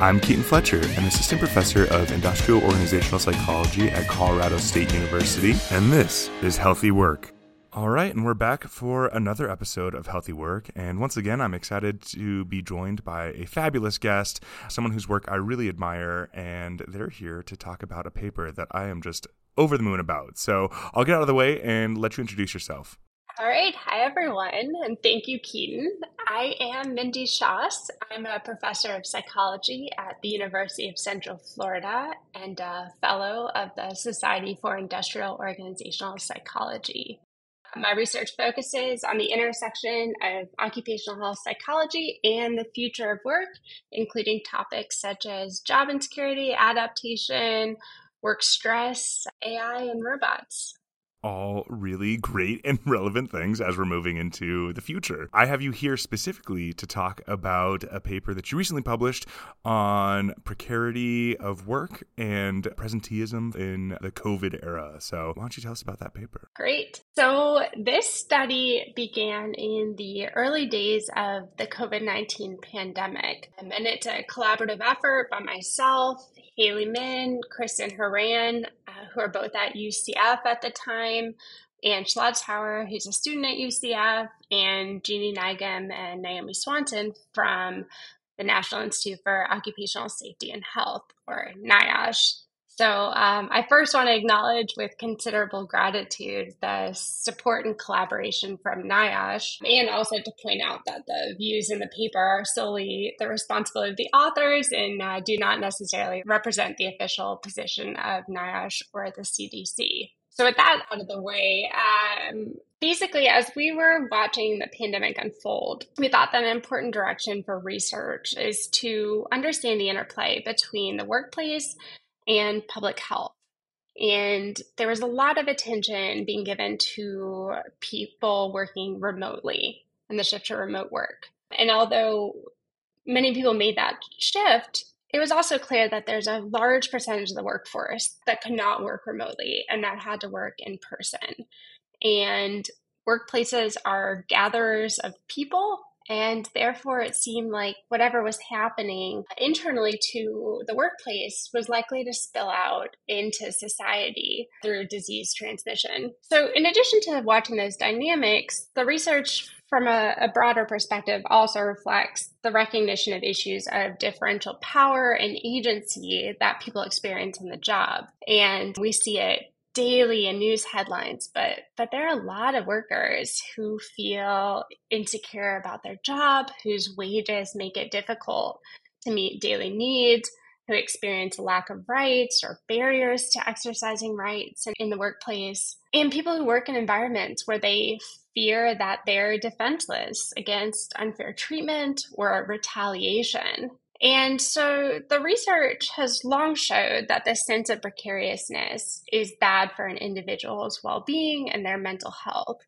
I'm Keaton Fletcher, an assistant professor of industrial organizational psychology at Colorado State University, and this is Healthy Work. All right, and we're back for another episode of Healthy Work. And once again, I'm excited to be joined by a fabulous guest, someone whose work I really admire, and they're here to talk about a paper that I am just over the moon about. So I'll get out of the way and let you introduce yourself. All right. Hi, everyone. And thank you, Keaton. I am Mindy Shoss. I'm a professor of psychology at the University of Central Florida and a fellow of the Society for Industrial Organizational Psychology. My research focuses on the intersection of occupational health psychology and the future of work, including topics such as job insecurity, adaptation, work stress, AI, and robots all really great and relevant things as we're moving into the future. I have you here specifically to talk about a paper that you recently published on precarity of work and presenteeism in the COVID era. So, why don't you tell us about that paper? Great. So, this study began in the early days of the COVID 19 pandemic, and it's a collaborative effort by myself, Haley Min, Kristen Horan, who are both at UCF at the time, and Schlotzhauer, who's a student at UCF, and Jeannie Nigam and Naomi Swanson from the National Institute for Occupational Safety and Health, or NIOSH. So um, I first want to acknowledge with considerable gratitude the support and collaboration from NIOSH, and also to point out that the views in the paper are solely the responsibility of the authors and uh, do not necessarily represent the official position of NIOSH or the CDC. So with that out of the way, um, basically, as we were watching the pandemic unfold, we thought that an important direction for research is to understand the interplay between the workplace and public health. And there was a lot of attention being given to people working remotely and the shift to remote work. And although many people made that shift, it was also clear that there's a large percentage of the workforce that could not work remotely and that had to work in person. And workplaces are gatherers of people and therefore, it seemed like whatever was happening internally to the workplace was likely to spill out into society through disease transmission. So, in addition to watching those dynamics, the research from a, a, broader perspective also reflects the recognition of issues of differential power and agency that people experience in the job. And we see it daily in news headlines, but but there are a lot of workers who feel insecure about their job, whose wages make it difficult to meet daily needs, who experience a lack of rights or barriers to exercising rights in the workplace, and people who work in environments where they fear that they're defenseless against unfair treatment or retaliation. And so the research has long showed that this sense of precariousness is bad for an individual's well being and their mental health.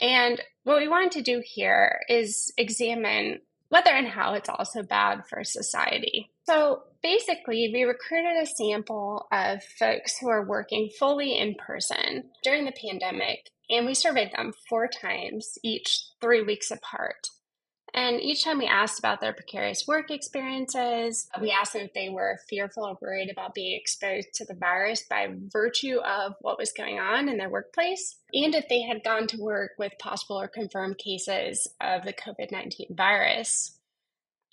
And what we wanted to do here is examine whether and how it's also bad for society. So basically, we recruited a sample of folks who are working fully in person during the pandemic, and we surveyed them four times, each three weeks apart. And each time we asked about their precarious work experiences, we asked them if they were fearful or worried about being exposed to the virus by virtue of what was going on in their workplace, and if they had gone to work with possible or confirmed cases of the COVID 19 virus.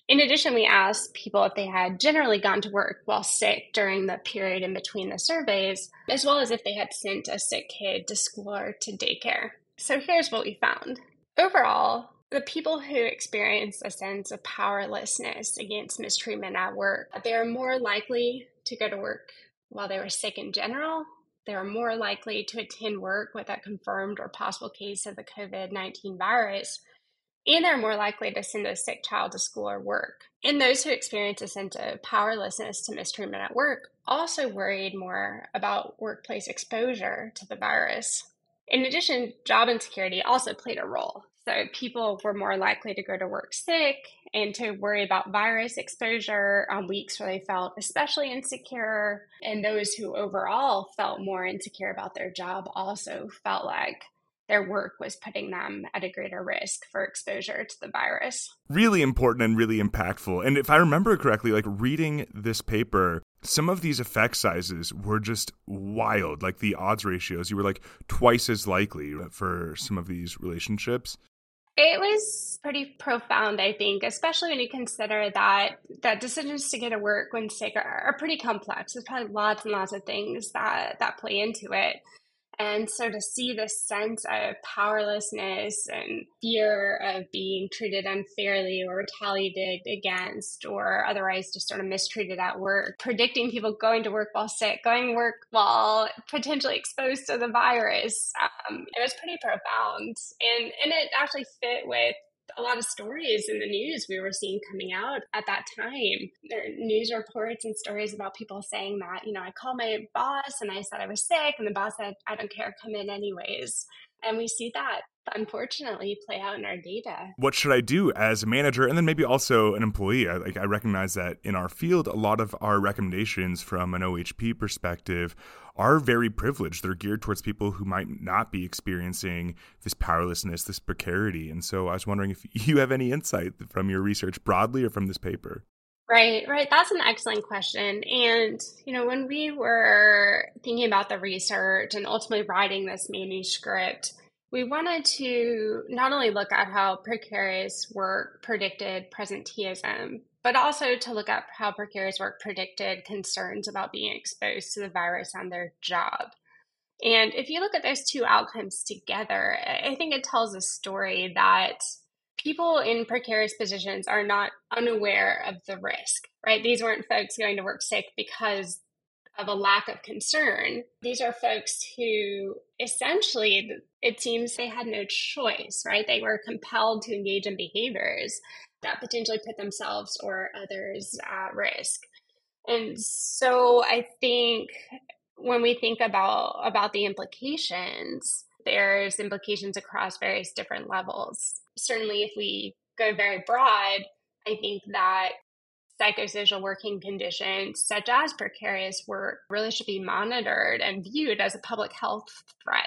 In addition, we asked people if they had generally gone to work while sick during the period in between the surveys, as well as if they had sent a sick kid to school or to daycare. So here's what we found. Overall, the people who experience a sense of powerlessness against mistreatment at work, they're more likely to go to work while they were sick in general. They're more likely to attend work with a confirmed or possible case of the COVID 19 virus. And they're more likely to send a sick child to school or work. And those who experience a sense of powerlessness to mistreatment at work also worried more about workplace exposure to the virus. In addition, job insecurity also played a role. So people were more likely to go to work sick and to worry about virus exposure on weeks where they felt especially insecure. And those who overall felt more insecure about their job also felt like their work was putting them at a greater risk for exposure to the virus. Really important and really impactful. And if I remember correctly, like reading this paper, some of these effect sizes were just wild. Like the odds ratios, you were like twice as likely for some of these relationships. It was pretty profound, I think, especially when you consider that that decisions to get to work when sick are, are pretty complex. There's probably lots and lots of things that that play into it. And so to see this sense of powerlessness and fear of being treated unfairly or retaliated against or otherwise just sort of mistreated at work, predicting people going to work while sick, going to work while potentially exposed to the virus, um, it was pretty profound. And, and it actually fit with a lot of stories in the news we were seeing coming out at that time. There are news reports and stories about people saying that, you know, I called my boss and I said I was sick, and the boss said, I don't care, come in anyways. And we see that unfortunately play out in our data. What should I do as a manager and then maybe also an employee? I, like I recognize that in our field, a lot of our recommendations from an OHP perspective are very privileged. They're geared towards people who might not be experiencing this powerlessness, this precarity. And so I was wondering if you have any insight from your research broadly or from this paper. Right, right. That's an excellent question. And, you know, when we were thinking about the research and ultimately writing this manuscript, we wanted to not only look at how precarious work predicted presenteeism, but also to look at how precarious work predicted concerns about being exposed to the virus on their job. And if you look at those two outcomes together, I think it tells a story that people in precarious positions are not unaware of the risk, right? These weren't folks going to work sick because of a lack of concern. These are folks who essentially, it seems they had no choice, right? They were compelled to engage in behaviors that potentially put themselves or others at risk. And so I think when we think about about the implications, there's implications across various different levels. Certainly if we go very broad, I think that psychosocial working conditions, such as precarious work, really should be monitored and viewed as a public health threat.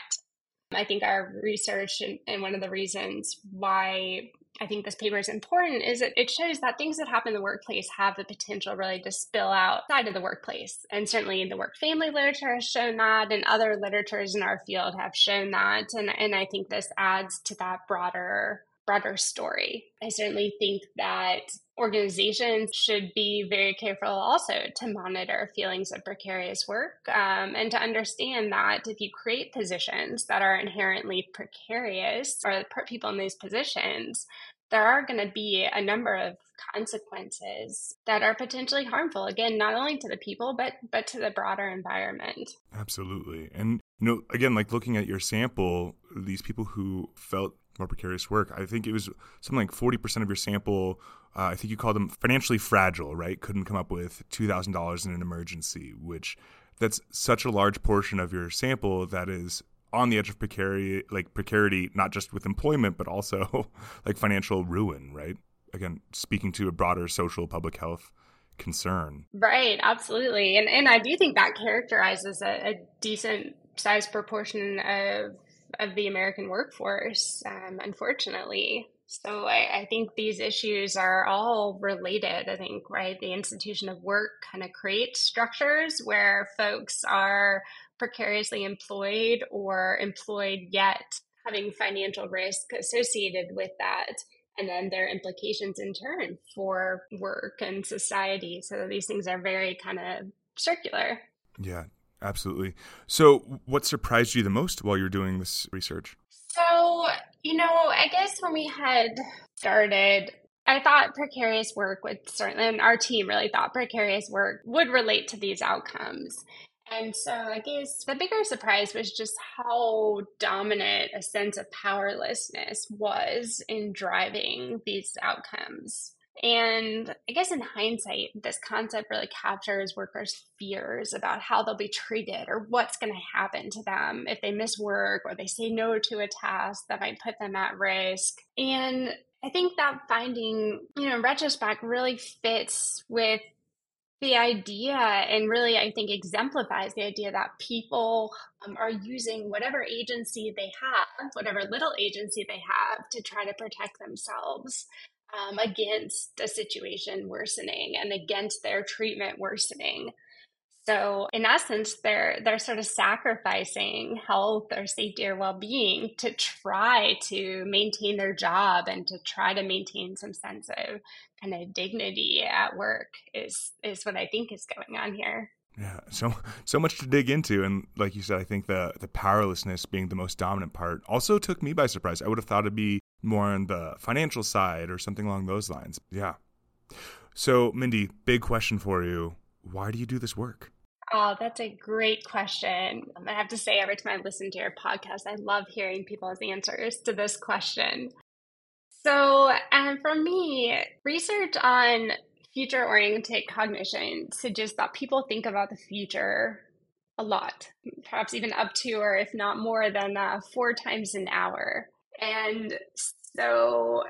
I think our research and, and one of the reasons why I think this paper is important is that it shows that things that happen in the workplace have the potential really to spill outside of the workplace. And certainly the work family literature has shown that, and other literatures in our field have shown that. And, and I think this adds to that broader broader story. I certainly think that organizations should be very careful also to monitor feelings of precarious work um, and to understand that if you create positions that are inherently precarious or put people in these positions, there are going to be a number of consequences that are potentially harmful again not only to the people but but to the broader environment absolutely and you know again like looking at your sample these people who felt more precarious work. I think it was something like 40% of your sample, uh, I think you called them financially fragile, right? Couldn't come up with $2,000 in an emergency, which that's such a large portion of your sample that is on the edge of precarity, like precarity, not just with employment, but also like financial ruin, right? Again, speaking to a broader social public health concern. Right, absolutely. And and I do think that characterizes a, a decent sized proportion of of the American workforce, um, unfortunately. So I, I, think these issues are all related. I think, right, the institution of work kind of creates structures where folks are precariously employed or employed yet having financial risk associated with that. And then their implications in turn for work and society. So these things are very kind of circular. Yeah, Absolutely. So, what surprised you the most while you're doing this research? So, you know, I guess when we had started, I thought precarious work would certainly, and our team really thought precarious work would relate to these outcomes. And so I guess the bigger surprise was just how dominant a sense of powerlessness was in driving these outcomes. And I guess in hindsight, this concept really captures workers' fears about how they'll be treated or what's going to happen to them if they miss work or they say no to a task that might put them at risk. And I think that finding, you know, in retrospect, really fits with the idea and really i think exemplifies the idea that people um, are using whatever agency they have whatever little agency they have to try to protect themselves um, against a situation worsening and against their treatment worsening so in essence they're they're sort of sacrificing health or safety or well-being to try to maintain their job and to try to maintain some sense of kind of dignity at work is is what I think is going on here. Yeah, so so much to dig into, and like you said, I think the the powerlessness being the most dominant part also took me by surprise. I would have thought it'd be more on the financial side or something along those lines. Yeah. So, Mindy, big question for you: Why do you do this work? Oh, that's a great question. I have to say, every time I listen to your podcast, I love hearing people's answers to this question. So, um, for me, research on future oriented cognition suggests that people think about the future a lot, perhaps even up to, or if not more than uh, four times an hour. And so,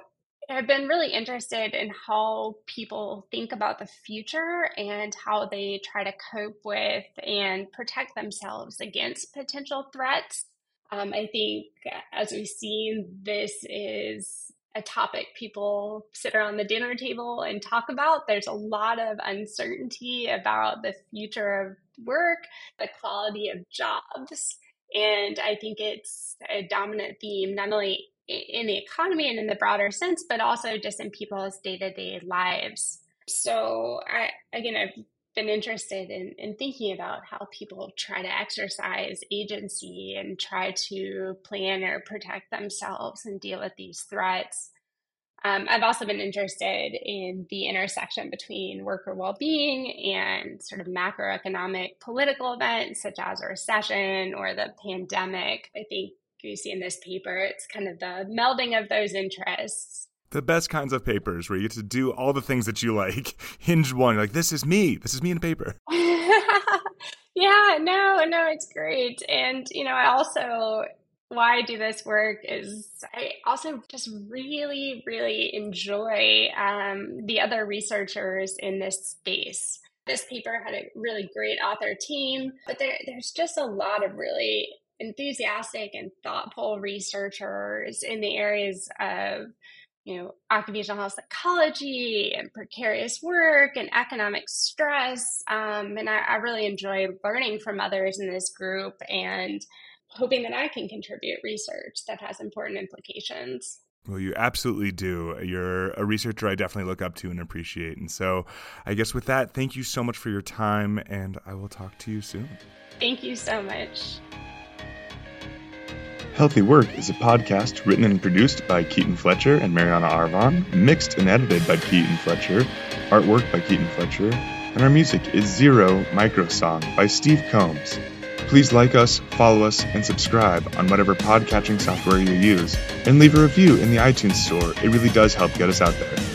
I've been really interested in how people think about the future and how they try to cope with and protect themselves against potential threats. Um, I think, as we've seen, this is a topic people sit around the dinner table and talk about. There's a lot of uncertainty about the future of work, the quality of jobs. And I think it's a dominant theme, not only in the economy and in the broader sense, but also just in people's day to day lives. So, I, again, I've been interested in, in thinking about how people try to exercise agency and try to plan or protect themselves and deal with these threats. Um, I've also been interested in the intersection between worker well being and sort of macroeconomic political events such as a recession or the pandemic. I think you see in this paper, it's kind of the melding of those interests the best kinds of papers where you get to do all the things that you like. Hinge one, like this is me. This is me in a paper. yeah, no, no, it's great. And you know, I also why I do this work is I also just really, really enjoy um, the other researchers in this space. This paper had a really great author team, but there, there's just a lot of really enthusiastic and thoughtful researchers in the areas of you know, occupational health psychology and precarious work and economic stress. Um, and I, I, really enjoy learning from others in this group and hoping that I can contribute research that has important implications. Well, you absolutely do. You're a researcher I definitely look up to and appreciate. And so, I guess with that, thank you so much for your time, and I will talk to you soon. Thank you so much. Healthy Work is a podcast written and produced by Keaton Fletcher and Mariana Arvon, mixed and edited by Keaton Fletcher, artwork by Keaton Fletcher, and our music is Zero Micro Song by Steve Combs. Please like us, follow us, and subscribe on whatever podcatching software you use, and leave a review in the iTunes store. It really does help get us out there.